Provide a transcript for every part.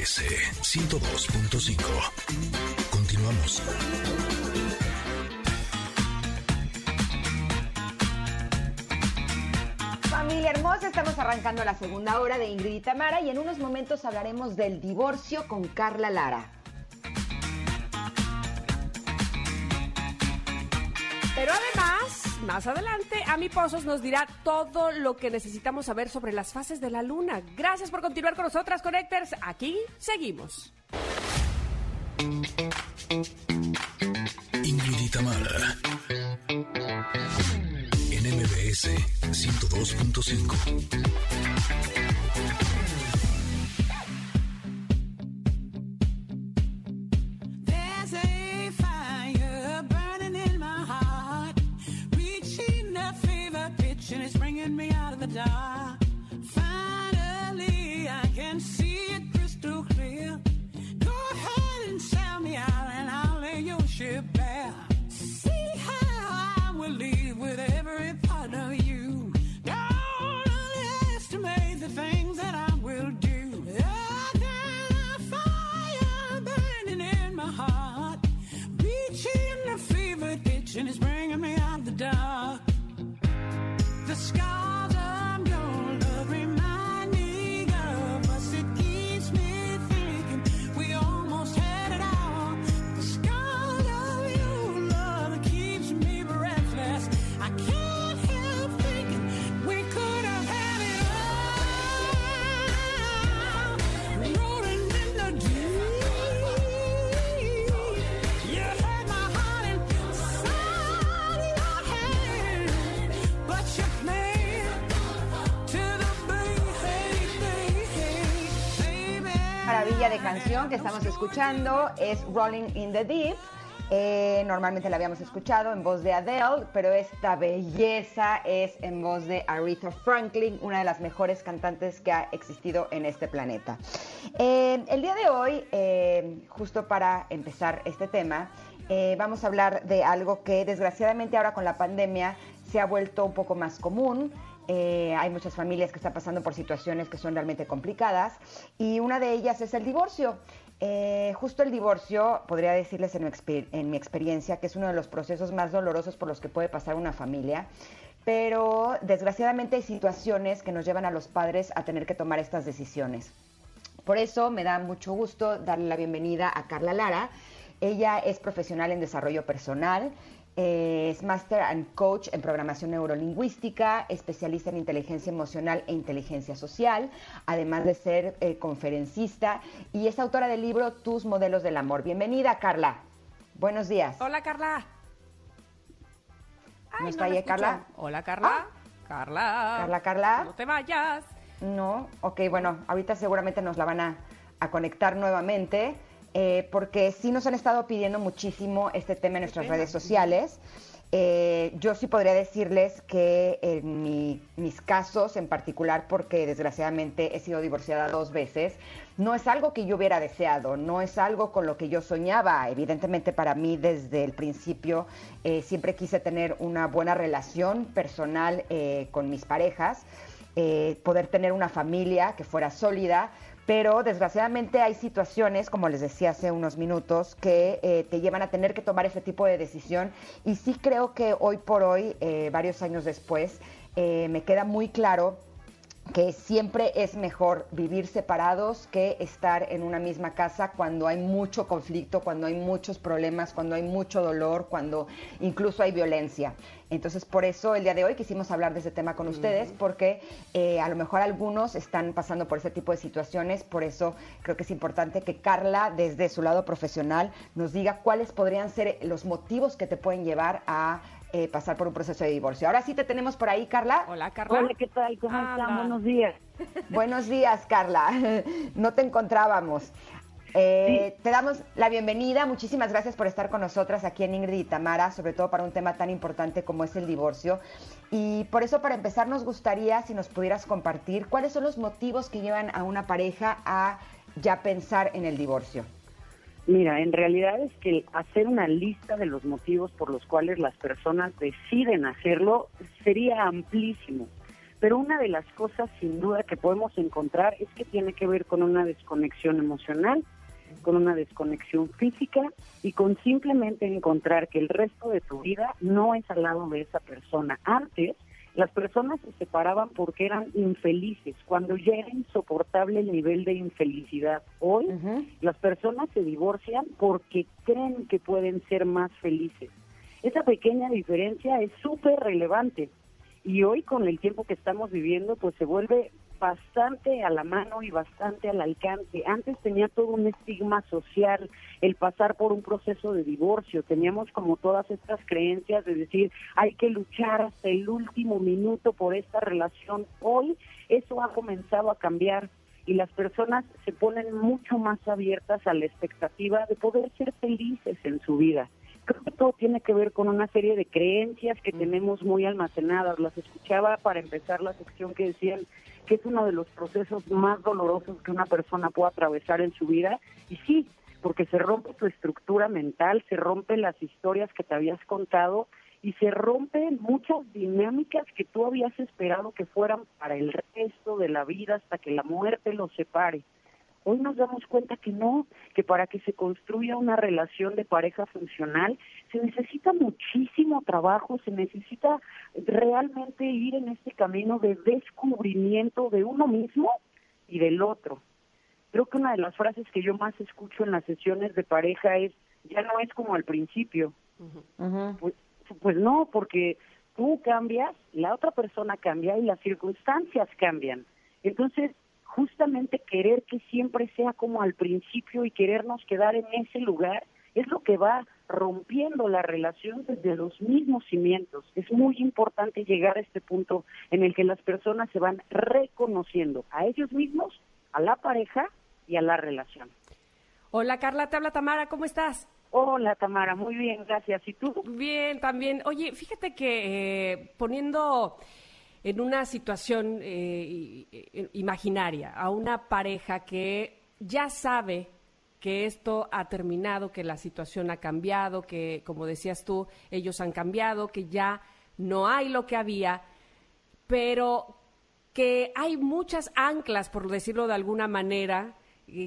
MBS 102.5. Continuamos. Familia hermosa, estamos arrancando la segunda hora de Ingrid y Tamara y en unos momentos hablaremos del divorcio con Carla Lara. Pero además, más adelante, Ami Pozos nos dirá todo lo que necesitamos saber sobre las fases de la luna. Gracias por continuar con nosotras, Connectors. Aquí seguimos. Ingrid Tamara. En MBS 102.5. me canción que estamos escuchando es Rolling in the Deep. Eh, normalmente la habíamos escuchado en voz de Adele, pero esta belleza es en voz de Aretha Franklin, una de las mejores cantantes que ha existido en este planeta. Eh, el día de hoy, eh, justo para empezar este tema, vamos a hablar de algo que desgraciadamente ahora con la pandemia se ha vuelto un poco más común. Eh, hay muchas familias que están pasando por situaciones que son realmente complicadas y una de ellas es el divorcio. Eh, justo el divorcio, podría decirles en mi, en mi experiencia, que es uno de los procesos más dolorosos por los que puede pasar una familia, pero desgraciadamente hay situaciones que nos llevan a los padres a tener que tomar estas decisiones. Por eso me da mucho gusto darle la bienvenida a Carla Lara. Ella es profesional en desarrollo personal, es Master and Coach en programación neurolingüística, especialista en inteligencia emocional e inteligencia social, además de ser eh, conferencista y es autora del libro Tus modelos del amor. Bienvenida, Carla. Buenos días. Hola, Carla. Ay, ¿No está ahí. Carla? Hola, Carla. Carla. Carla, Carla. No te vayas. No, ok, bueno, ahorita seguramente nos la van a, a conectar nuevamente, eh, porque sí nos han estado pidiendo muchísimo este tema en nuestras redes sociales. Eh, yo sí podría decirles que en mi- mis casos en particular, porque desgraciadamente he sido divorciada dos veces, no es algo que yo hubiera deseado, no es algo con lo que yo soñaba. Evidentemente para mí desde el principio eh, siempre quise tener una buena relación personal eh, con mis parejas eh, poder tener una familia que fuera sólida, pero desgraciadamente hay situaciones, como les decía hace unos minutos, que eh, te llevan a tener que tomar ese tipo de decisión y sí creo que hoy por hoy, eh, varios años después, eh, me queda muy claro que siempre es mejor vivir separados que estar en una misma casa cuando hay mucho conflicto, cuando hay muchos problemas, cuando hay mucho dolor, cuando incluso hay violencia. Entonces, por eso el día de hoy quisimos hablar de ese tema con ustedes, porque eh, a lo mejor algunos están pasando por ese tipo de situaciones, por eso creo que es importante que Carla, desde su lado profesional, nos diga cuáles podrían ser los motivos que te pueden llevar a eh, pasar por un proceso de divorcio. Ahora sí te tenemos por ahí, Carla. Hola, Carla. Hola, ¿qué tal? ¿Cómo están? Buenos días. Buenos días, Carla. No te encontrábamos. Eh, Te damos la bienvenida. Muchísimas gracias por estar con nosotras aquí en Ingrid y Tamara, sobre todo para un tema tan importante como es el divorcio. Y por eso, para empezar, nos gustaría si nos pudieras compartir cuáles son los motivos que llevan a una pareja a ya pensar en el divorcio. Mira, en realidad es que hacer una lista de los motivos por los cuales las personas deciden hacerlo sería amplísimo. pero una de las cosas sin duda que podemos encontrar es que tiene que ver con una desconexión emocional, con una desconexión física y con simplemente encontrar que el resto de tu vida no es al lado de esa persona. Antes, las personas se separaban porque eran infelices, cuando ya era insoportable el nivel de infelicidad. Hoy, las personas se divorcian porque creen que pueden ser más felices. Esa pequeña diferencia es súper relevante y hoy con el tiempo que estamos viviendo pues se vuelve bastante a la mano y bastante al alcance. Antes tenía todo un estigma social el pasar por un proceso de divorcio. Teníamos como todas estas creencias de decir hay que luchar hasta el último minuto por esta relación. Hoy eso ha comenzado a cambiar y las personas se ponen mucho más abiertas a la expectativa de poder ser felices en su vida creo que todo tiene que ver con una serie de creencias que tenemos muy almacenadas. Las escuchaba para empezar la sección que decían que es uno de los procesos más dolorosos que una persona puede atravesar en su vida. Y sí, porque se rompe tu estructura mental, se rompen las historias que te habías contado y se rompen muchas dinámicas que tú habías esperado que fueran para el resto de la vida hasta que la muerte los separe. Hoy nos damos cuenta que no, que para que se construya una relación de pareja funcional se necesita muchísimo trabajo, se necesita realmente ir en este camino de descubrimiento de uno mismo y del otro. Creo que una de las frases que yo más escucho en las sesiones de pareja es, ya no es como al principio. Pues, pues no, porque tú cambias, la otra persona cambia y las circunstancias cambian. Entonces, justamente querer que siempre sea como al principio y querernos quedar en ese lugar es lo que va rompiendo la relación desde los mismos cimientos. Es muy importante llegar a este punto en el que las personas se van reconociendo a ellos mismos, a la pareja y a la relación. Hola Carla, te habla Tamara, ¿cómo estás? Hola Tamara, muy bien, gracias. ¿Y tú? Bien, también. Oye, fíjate que eh, poniendo en una situación eh, imaginaria a una pareja que ya sabe que esto ha terminado, que la situación ha cambiado, que, como decías tú, ellos han cambiado, que ya no hay lo que había, pero que hay muchas anclas, por decirlo de alguna manera,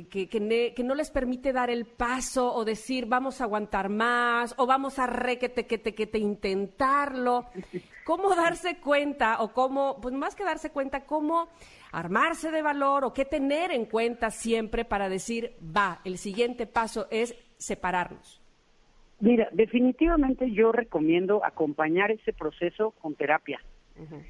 que, que, no les permite dar el paso o decir vamos a aguantar más o vamos a re que te, que te, que te intentarlo. ¿Cómo darse cuenta o cómo, pues más que darse cuenta, cómo armarse de valor o qué tener en cuenta siempre para decir, va, el siguiente paso es separarnos? Mira, definitivamente yo recomiendo acompañar ese proceso con terapia.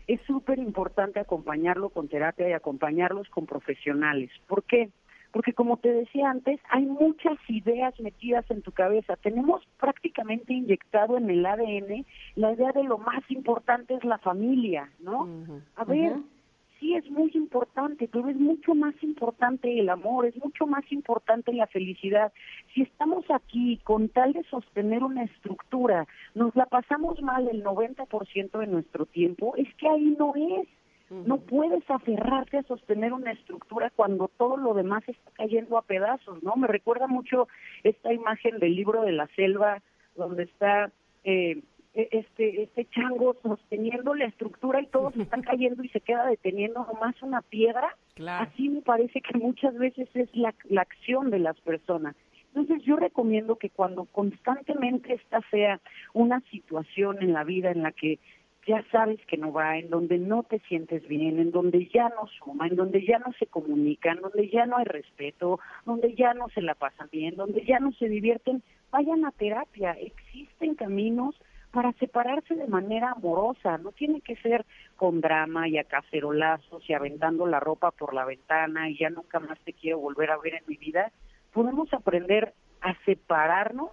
Es súper importante acompañarlo con terapia y acompañarlos con profesionales. ¿Por qué? Porque como te decía antes, hay muchas ideas metidas en tu cabeza. Tenemos prácticamente inyectado en el ADN la idea de lo más importante es la familia, ¿no? A ver, sí es muy importante, pero es mucho más importante el amor, es mucho más importante la felicidad. Si estamos aquí con tal de sostener una estructura, nos la pasamos mal el 90% de nuestro tiempo, es que ahí no es. No puedes aferrarte a sostener una estructura cuando todo lo demás está cayendo a pedazos, ¿no? Me recuerda mucho esta imagen del libro de la selva, donde está eh, e, este este chango sosteniendo la estructura y todo se está cayendo y se queda deteniendo nomás una piedra. Así me parece que muchas veces es la, la acción de las personas. Entonces yo recomiendo que cuando constantemente esta sea una situación en la vida en la que ya sabes que no va, en donde no te sientes bien, en donde ya no suma, en donde ya no se comunican, donde ya no hay respeto, donde ya no se la pasan bien, donde ya no se divierten, vayan a terapia. Existen caminos para separarse de manera amorosa, no tiene que ser con drama y a cacerolazos y aventando la ropa por la ventana y ya nunca más te quiero volver a ver en mi vida. Podemos aprender a separarnos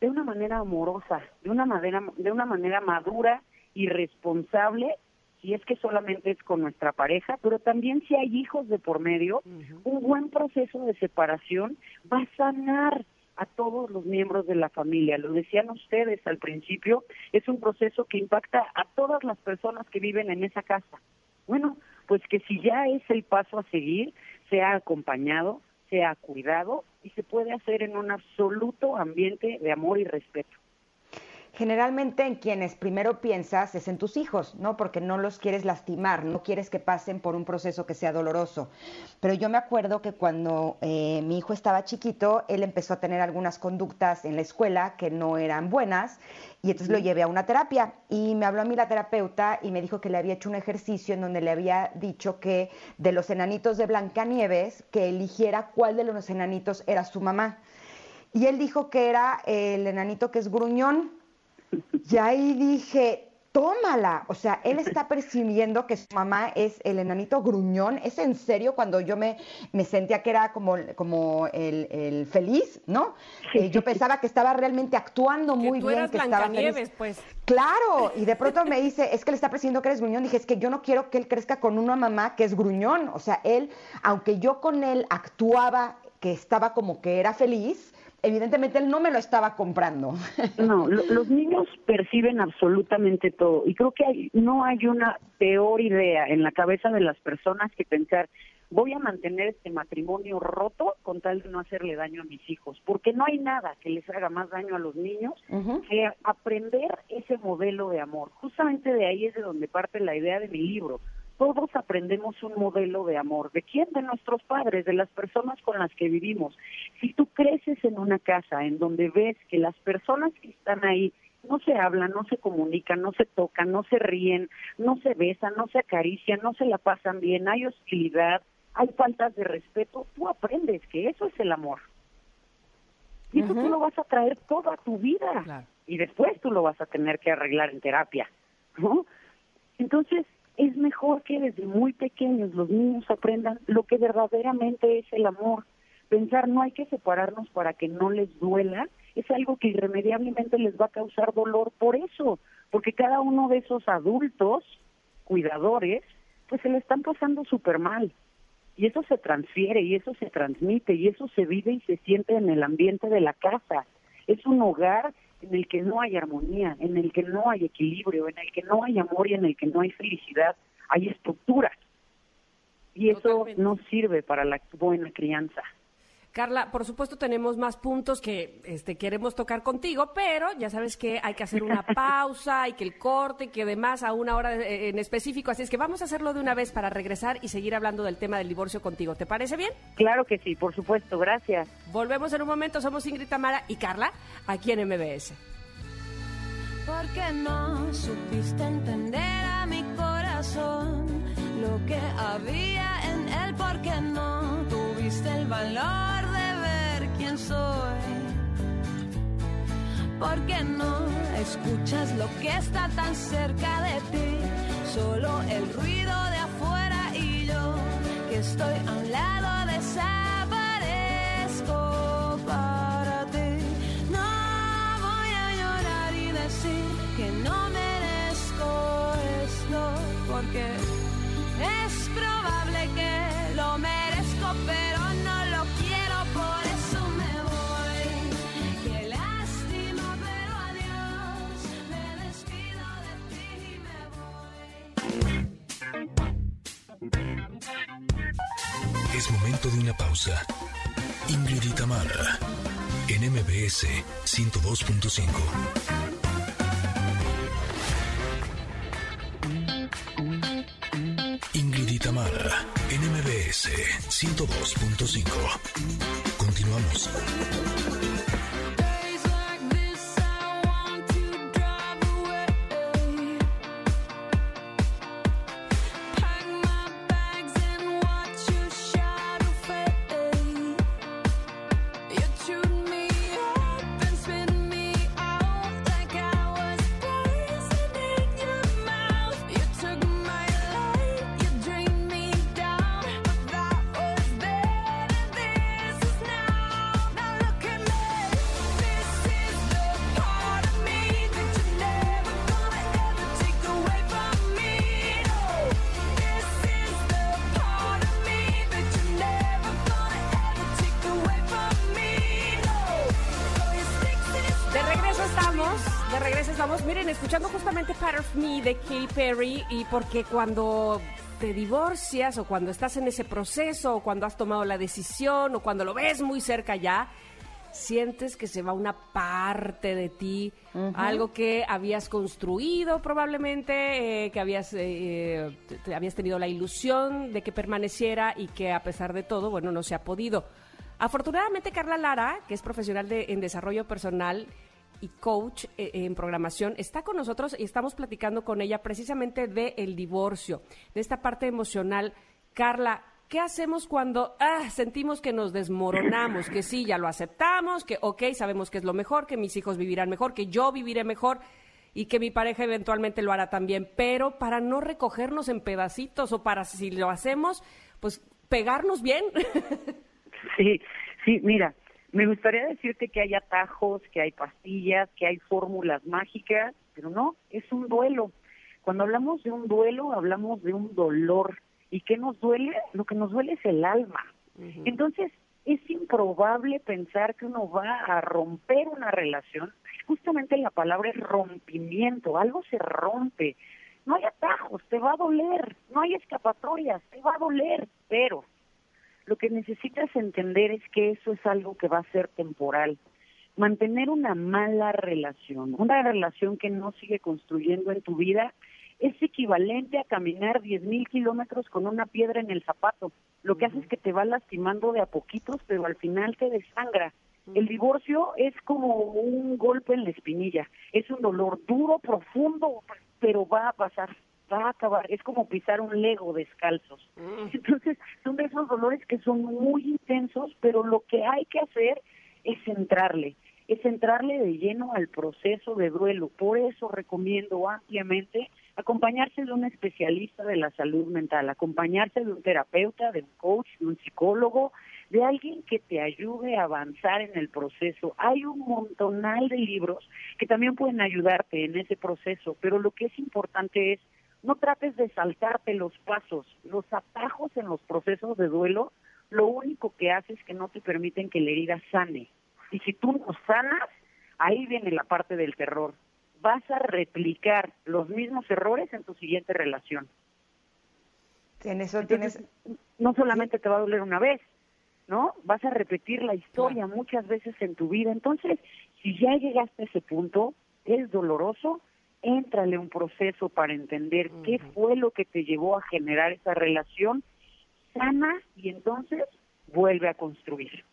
de una manera amorosa, de una manera de una manera madura irresponsable si es que solamente es con nuestra pareja, pero también si hay hijos de por medio, un buen proceso de separación va a sanar a todos los miembros de la familia. Lo decían ustedes al principio, es un proceso que impacta a todas las personas que viven en esa casa. Bueno, pues que si ya es el paso a seguir, sea acompañado, sea cuidado y se puede hacer en un absoluto ambiente de amor y respeto. Generalmente en quienes primero piensas es en tus hijos, ¿no? Porque no los quieres lastimar, no quieres que pasen por un proceso que sea doloroso. Pero yo me acuerdo que cuando eh, mi hijo estaba chiquito, él empezó a tener algunas conductas en la escuela que no eran buenas y entonces lo llevé a una terapia y me habló a mí la terapeuta y me dijo que le había hecho un ejercicio en donde le había dicho que de los enanitos de Blancanieves, que eligiera cuál de los enanitos era su mamá. Y él dijo que era el enanito que es gruñón. Y ahí dije, tómala. O sea, él está percibiendo que su mamá es el enanito gruñón. ¿Es en serio cuando yo me, me sentía que era como, como el, el feliz, ¿no? Eh, yo pensaba que estaba realmente actuando Que muy tú bien, eras que estaba feliz. Pues. Claro, y de pronto me dice, es que le está percibiendo que eres gruñón. Dije, es que yo no quiero que él crezca con una mamá que es gruñón. O sea, él, aunque yo con él actuaba que estaba como que era feliz, evidentemente él no me lo estaba comprando. No, lo- los niños perciben absolutamente todo y creo que hay- no hay una peor idea en la cabeza de las personas que pensar voy a mantener este matrimonio roto con tal de no hacerle daño a mis hijos, porque no hay nada que les haga más daño a los niños que aprender ese modelo de amor. Justamente de ahí es de donde parte la idea de mi libro. Todos aprendemos un modelo de amor. ¿De quién? De nuestros padres, de las personas con las que vivimos. Si tú creces en una casa en donde ves que las personas que están ahí no se hablan, no se comunican, no se tocan, no se ríen, no se besan, no se acarician, no se la pasan bien, hay hostilidad, hay faltas de respeto, tú aprendes que eso es el amor. Y eso tú lo vas a traer toda tu vida. Claro. Y después tú lo vas a tener que arreglar en terapia. ¿no? Entonces, es mejor que desde muy pequeños los niños aprendan lo que verdaderamente es el amor. Pensar no hay que separarnos para que no les duela, es algo que irremediablemente les va a causar dolor por eso, porque cada uno de esos adultos, cuidadores, pues se le están pasando súper mal. Y eso se transfiere y eso se transmite y eso se vive y se siente en el ambiente de la casa. Es un hogar en el que no hay armonía, en el que no hay equilibrio, en el que no hay amor y en el que no hay felicidad. Hay estructuras. Y eso Totalmente. no sirve para la buena crianza. Carla, por supuesto tenemos más puntos que este, queremos tocar contigo, pero ya sabes que hay que hacer una pausa, hay que el corte, que además a una hora eh, en específico, así es que vamos a hacerlo de una vez para regresar y seguir hablando del tema del divorcio contigo. ¿Te parece bien? Claro que sí, por supuesto, gracias. Volvemos en un momento, somos Ingrid Tamara y Carla, aquí en MBS. Porque no supiste entender a mi corazón lo que había en él, porque no el valor de ver quién soy. Porque no escuchas lo que está tan cerca de ti, solo el ruido de afuera y yo que estoy a un lado desaparezco para ti. No voy a llorar y decir que no merezco esto, porque es probable que lo merezco, pero no lo quiero, por eso me voy. Qué lástima, pero adiós, me despido de ti y me voy. Es momento de una pausa. Ingrid y en MBS 102.5. MBS 102.5. Continuamos. Me de Katy Perry y porque cuando te divorcias o cuando estás en ese proceso o cuando has tomado la decisión o cuando lo ves muy cerca ya, sientes que se va una parte de ti, algo que habías construido probablemente, eh, que habías, eh, te- te habías tenido la ilusión de que permaneciera y que a pesar de todo, bueno, no se ha podido. Afortunadamente, Carla Lara, que es profesional de- en desarrollo personal y coach eh, en programación, está con nosotros y estamos platicando con ella precisamente de el divorcio, de esta parte emocional. Carla, ¿qué hacemos cuando ah, sentimos que nos desmoronamos? Que sí, ya lo aceptamos, que ok, sabemos que es lo mejor, que mis hijos vivirán mejor, que yo viviré mejor y que mi pareja eventualmente lo hará también, pero para no recogernos en pedacitos o para si lo hacemos, pues pegarnos bien. Sí, sí, mira, me gustaría decirte que hay atajos, que hay pastillas, que hay fórmulas mágicas, pero no, es un duelo. Cuando hablamos de un duelo, hablamos de un dolor. ¿Y qué nos duele? Lo que nos duele es el alma. Entonces, es improbable pensar que uno va a romper una relación. Justamente la palabra es rompimiento, algo se rompe. No hay atajos, te va a doler, no hay escapatorias, te va a doler, pero lo que necesitas entender es que eso es algo que va a ser temporal. Mantener una mala relación, una relación que no sigue construyendo en tu vida, es equivalente a caminar 10 mil kilómetros con una piedra en el zapato. Lo que hace es que te va lastimando de a poquitos, pero al final te desangra. El divorcio es como un golpe en la espinilla. Es un dolor duro, profundo, pero va a pasar, va a acabar. Es como pisar un lego descalzos. Entonces, son de esos dolores que son muy intensos, pero lo que hay que hacer es entrarle, es entrarle de lleno al proceso de duelo. Por eso recomiendo ampliamente acompañarse de un especialista de la salud mental, acompañarse de un terapeuta, de un coach, de un psicólogo, de alguien que te ayude a avanzar en el proceso. Hay un montonal de libros que también pueden ayudarte en ese proceso, pero lo que es importante es no trates de saltarte los pasos, los atajos en los procesos de duelo, lo único que hace es que no te permiten que la herida sane. Y si tú no sanas, ahí viene la parte del terror. Vas a replicar los mismos errores en tu siguiente relación. En eso Entonces, tienes... no solamente te va a doler una vez, ¿no? Vas a repetir la historia muchas veces en tu vida. Entonces, si ya llegaste a ese punto, es doloroso, éntrale un proceso para entender qué fue lo que te llevó a generar esa relación sana y entonces vuelve a construir.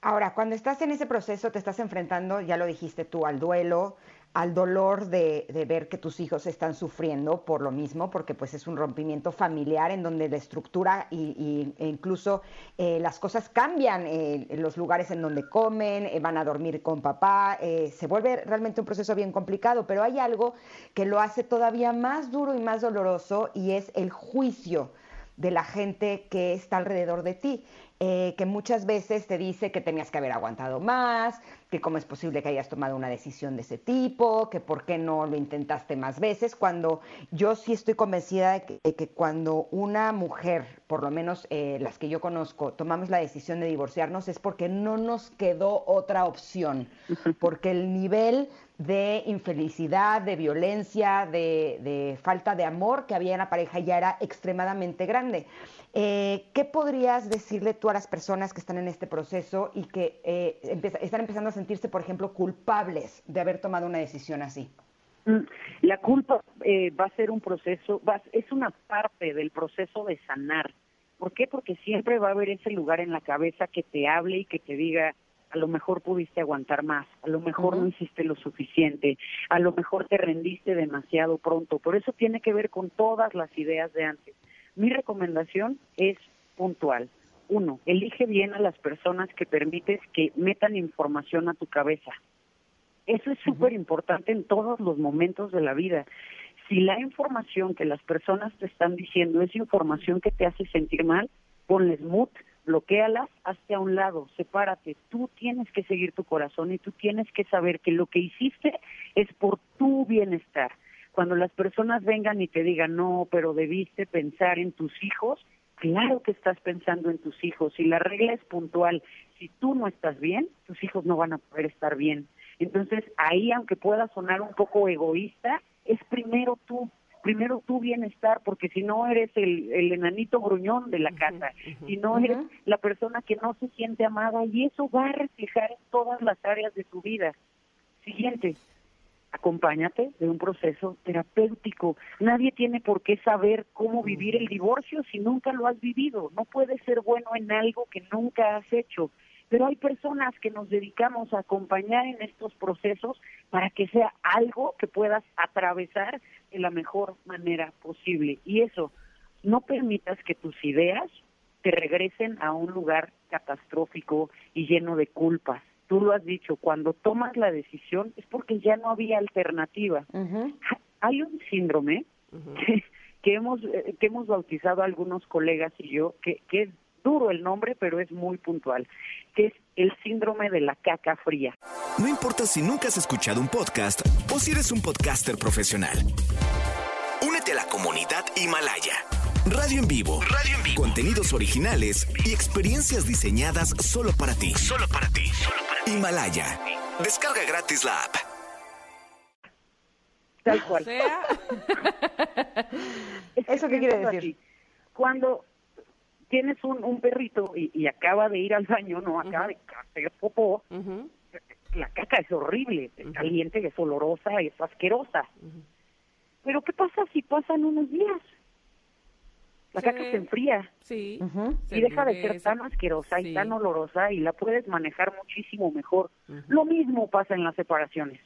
Ahora, cuando estás en ese proceso, te estás enfrentando, ya lo dijiste tú, al duelo, al dolor de, de ver que tus hijos están sufriendo por lo mismo, porque pues es un rompimiento familiar en donde la estructura y, e incluso eh, las cosas cambian, eh, los lugares en donde comen, eh, van a dormir con papá, se vuelve realmente un proceso bien complicado, pero hay algo que lo hace todavía más duro y más doloroso y es el juicio de la gente que está alrededor de ti, eh, que muchas veces te dice que tenías que haber aguantado más, que cómo es posible que hayas tomado una decisión de ese tipo, que por qué no lo intentaste más veces, cuando yo sí estoy convencida de que, de que cuando una mujer, por lo menos eh, las que yo conozco, tomamos la decisión de divorciarnos es porque no nos quedó otra opción, porque el nivel de infelicidad, de violencia, de, de falta de amor que había en la pareja ya era extremadamente grande. Eh, ¿Qué podrías decirle tú a las personas que están en este proceso y que eh, están empezando a sentirse, por ejemplo, culpables de haber tomado una decisión así? Mm, La culpa eh, va a ser un proceso, va, es una parte del proceso de sanar. ¿Por qué? Porque siempre va a haber ese lugar en la cabeza que te hable y que te diga, a lo mejor pudiste aguantar más, a lo mejor no hiciste lo suficiente, a lo mejor te rendiste demasiado pronto. Por eso tiene que ver con todas las ideas de antes. Mi recomendación es puntual. Uno, elige bien a las personas que permites que metan información a tu cabeza. Eso es súper importante en todos los momentos de la vida. Si la información que las personas te están diciendo es información que te hace sentir mal, ponles mute, bloquealas, hazte a un lado, sepárate. Tú tienes que seguir tu corazón y tú tienes que saber que lo que hiciste es por tu bienestar. Cuando las personas vengan y te digan, no, pero debiste pensar en tus hijos, claro que estás pensando en tus hijos. Y la regla es puntual. Si tú no estás bien, tus hijos no van a poder estar bien. Entonces, ahí, aunque pueda sonar un poco egoísta, es primero tú. primero tu bienestar, porque si no eres el, el enanito gruñón de la casa, si no eres la persona que no se siente amada, y eso va a reflejar en todas las áreas de tu vida. Siguiente, acompáñate de un proceso terapéutico. Nadie tiene por qué saber cómo vivir el divorcio si nunca lo has vivido. No puedes ser bueno en algo que nunca has hecho. Pero hay personas que nos dedicamos a acompañar en estos procesos para que sea algo que puedas atravesar de la mejor manera posible. Y eso, no permitas que tus ideas te regresen a un lugar catastrófico y lleno de culpas. Tú lo has dicho, cuando tomas la decisión es porque ya no había alternativa. Hay un síndrome que, que hemos eh, que hemos bautizado algunos colegas y yo, que, que es duro el nombre, pero es muy puntual, que es el síndrome de la caca fría. No importa si nunca has escuchado un podcast o si eres un podcaster profesional. Únete a la comunidad Himalaya. Radio en vivo. Radio en vivo. Contenidos originales y experiencias diseñadas solo para ti. Solo para ti. Himalaya. Descarga gratis la app. Tal cual. O sea, ¿Eso qué quiere decir? así. Cuando tienes un, un perrito y, y acaba de ir al baño, no, acaba de hacer popó, la caca es horrible, es caliente, es olorosa, es asquerosa. Pero ¿qué pasa si pasan unos días? La Sí. caca se enfría sí. Y deja de ser tan asquerosa Sí. y tan olorosa y la puedes manejar muchísimo mejor. Lo mismo pasa en las separaciones.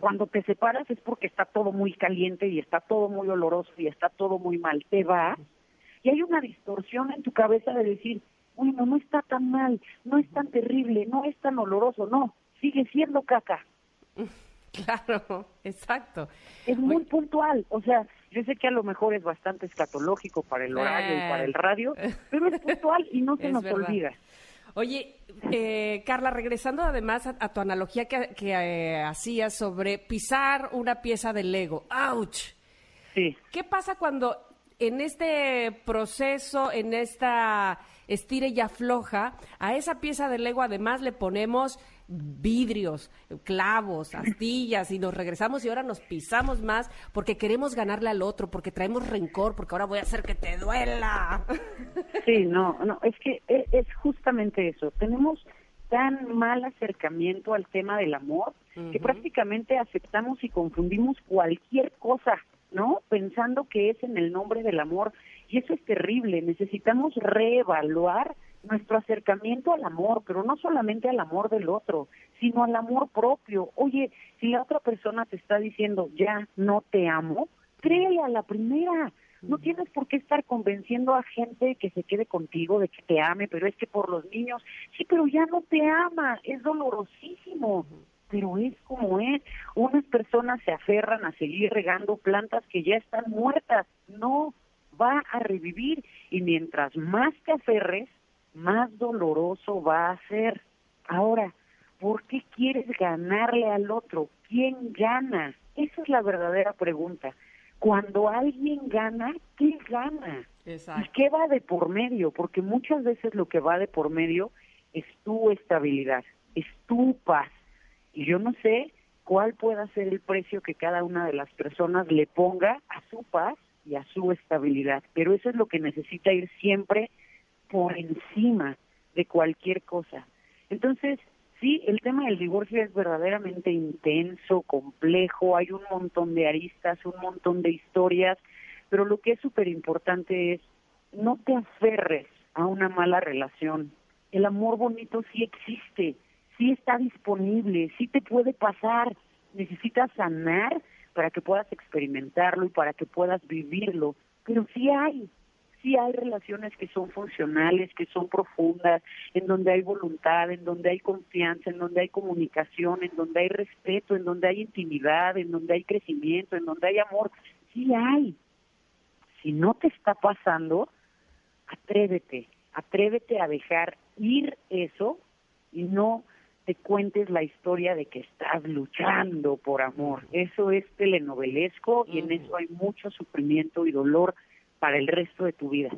Cuando te separas es porque está todo muy caliente y está todo muy oloroso y está todo muy mal. Te vas y hay una distorsión en tu cabeza de decir, bueno, no está tan mal, no es tan terrible, no es tan oloroso, no, sigue siendo caca. Claro, exacto. Es muy puntual, o sea, yo sé que a lo mejor es bastante escatológico para el horario y para el radio, pero es puntual y no se Es nos verdad. olvida. Oye, eh, Carla, regresando además a, a tu analogía que, que, eh, hacías sobre pisar una pieza de Lego. ¡Auch! Sí. ¿Qué pasa cuando en este proceso, en esta estire y afloja, a esa pieza de Lego además le ponemos vidrios, clavos, astillas y nos regresamos y ahora nos pisamos más porque queremos ganarle al otro, porque traemos rencor, porque ahora voy a hacer que te duela. Sí, no, no, es que e- es justamente eso. Tenemos tan mal acercamiento al tema del amor que prácticamente aceptamos y confundimos cualquier cosa, ¿no? Pensando que es en el nombre del amor. Y eso es terrible. Necesitamos reevaluar nuestro acercamiento al amor, pero no solamente al amor del otro, sino al amor propio. Oye, si la otra persona te está diciendo, ya no te amo, créele a la primera. No tienes por qué estar convenciendo a gente que se quede contigo, de que te ame, pero es que por los niños, sí, pero ya no te ama, es dolorosísimo, pero es como es. Unas personas se aferran a seguir regando plantas que ya están muertas, no va a revivir y mientras más te aferres, más doloroso va a ser. Ahora, ¿por qué quieres ganarle al otro? ¿Quién gana?Esa es la verdadera pregunta. Cuando alguien gana, ¿qué gana? ¿Y qué va de por medio? Porque muchas veces lo que va de por medio es tu estabilidad, es tu paz. Y yo no sé cuál pueda ser el precio que cada una de las personas le ponga a su paz y a su estabilidad. Pero eso es lo que necesita ir siempre por encima de cualquier cosa. Entonces, sí, el tema del divorcio es verdaderamente intenso, complejo, hay un montón de aristas, un montón de historias, pero lo que es súper importante es no te aferres a una mala relación. El amor bonito sí existe, sí está disponible, sí te puede pasar. Necesitas sanar para que puedas experimentarlo y para que puedas vivirlo, pero sí hay, sí hay relaciones que son funcionales, que son profundas, en donde hay voluntad, en donde hay confianza, en donde hay comunicación, en donde hay respeto, en donde hay intimidad, en donde hay crecimiento, en donde hay amor. Sí hay. Si no te está pasando, atrévete, atrévete a dejar ir eso y no te cuentes la historia de que estás luchando por amor. Eso es telenovelesco y en eso hay mucho sufrimiento y dolor para el resto de tu vida.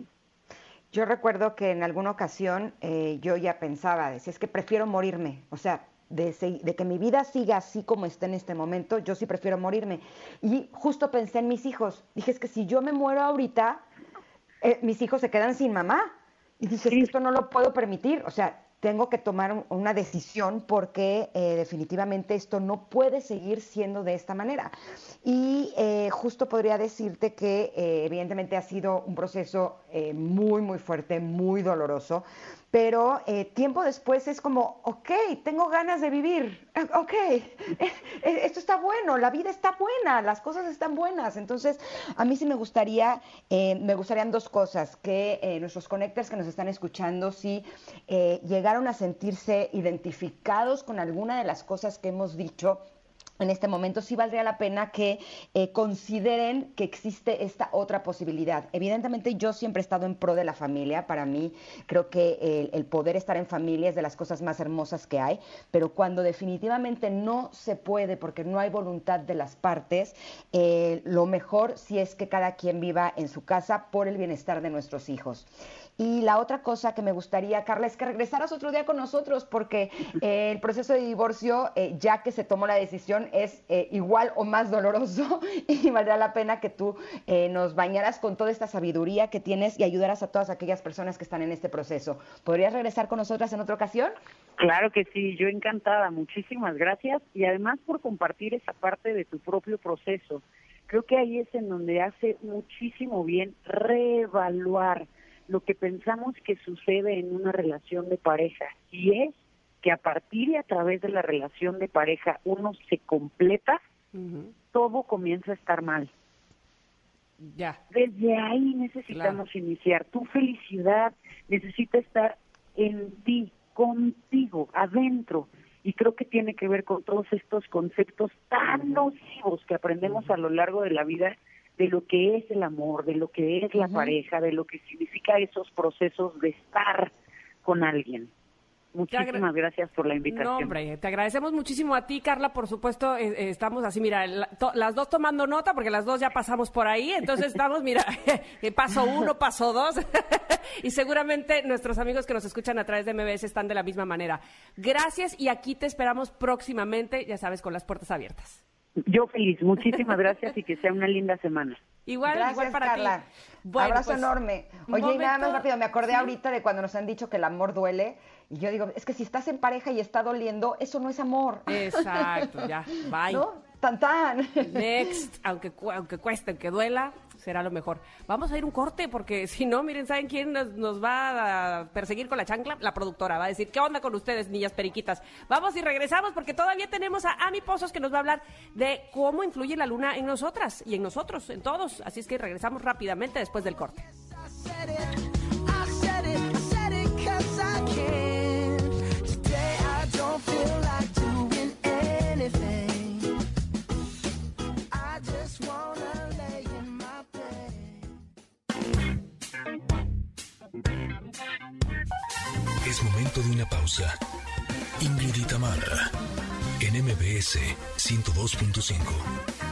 Yo recuerdo que en alguna ocasión eh, yo ya pensaba, decía, es que prefiero morirme, o sea, de, se- de que mi vida siga así como está en este momento, yo sí prefiero morirme. Y justo pensé en mis hijos. Dije, es que si yo me muero ahorita, eh, mis hijos se quedan sin mamá. Y dije, es que esto no lo puedo permitir. O sea, tengo que tomar un- una decisión porque eh, definitivamente esto no puede seguir siendo de esta manera. Y eh, justo podría decirte que eh, evidentemente ha sido un proceso muy, muy fuerte, muy doloroso, pero tiempo después es como, ok, tengo ganas de vivir, ok, eh, esto está bueno, la vida está buena, las cosas están buenas. Entonces, a mí sí me gustaría, eh, me gustarían dos cosas, que eh, nuestros connectors que nos están escuchando, sí eh, llegaron a sentirse identificados con alguna de las cosas que hemos dicho en este momento sí valdría la pena que eh, consideren que existe esta otra posibilidad. Evidentemente yo siempre he estado en pro de la familia, para mí creo que el, poder estar en familia es de las cosas más hermosas que hay, pero cuando definitivamente no se puede porque no hay voluntad de las partes, eh, lo mejor sí es que cada quien viva en su casa por el bienestar de nuestros hijos. Y la otra cosa que me gustaría, Carla, es que regresaras otro día con nosotros, porque eh, el proceso de divorcio, eh, ya que se tomó la decisión, es eh, igual o más doloroso y valdría la pena que tú eh, nos bañaras con toda esta sabiduría que tienes y ayudaras a todas aquellas personas que están en este proceso. ¿Podrías regresar con nosotras en otra ocasión? Claro que sí, yo encantada, muchísimas gracias y además por compartir esa parte de tu propio proceso. Creo que ahí es en donde hace muchísimo bien reevaluar lo que pensamos que sucede en una relación de pareja y es que a partir y a través de la relación de pareja uno se completa, todo comienza a estar mal. Ya. Desde ahí necesitamos iniciar. Tu felicidad necesita estar en ti, contigo, adentro. Y creo que tiene que ver con todos estos conceptos tan nocivos que aprendemos a lo largo de la vida de lo que es el amor, de lo que es la pareja, de lo que significa esos procesos de estar con alguien. Muchísimas gracias por la invitación. No, hombre, te agradecemos muchísimo a ti, Carla. Por supuesto, eh, eh, estamos así, mira, la- to- las dos tomando nota, porque las dos ya pasamos por ahí. Entonces estamos, mira, eh, paso uno, paso dos. y seguramente nuestros amigos que nos escuchan a través de MBS están de la misma manera. Gracias y aquí te esperamos próximamente, ya sabes, con las puertas abiertas. Yo feliz, muchísimas gracias y que sea una linda semana. Igual, Gracias, igual para Carla. ti. Bueno, Abrazo pues, enorme. Oye, y nada más momento- rápido, me acordé Sí. ahorita de cuando nos han dicho que el amor duele. Y yo digo, es que si estás en pareja y está doliendo, eso no es amor. Exacto, ya, bye. ¿No? Tan tan. Next, aunque, cu- aunque cueste, aunque duela, será lo mejor. Vamos a ir un corte porque si no, miren, ¿saben quién nos, va a perseguir con la chancla? La productora va a decir, ¿qué onda con ustedes, niñas periquitas? Vamos y regresamos porque todavía tenemos a Ami Pozos que nos va a hablar de cómo influye la luna en nosotras y en nosotros, en todos. Así es que regresamos rápidamente después del corte. Es momento de una pausa. Ingrid y Tamara, en MBS 102.5.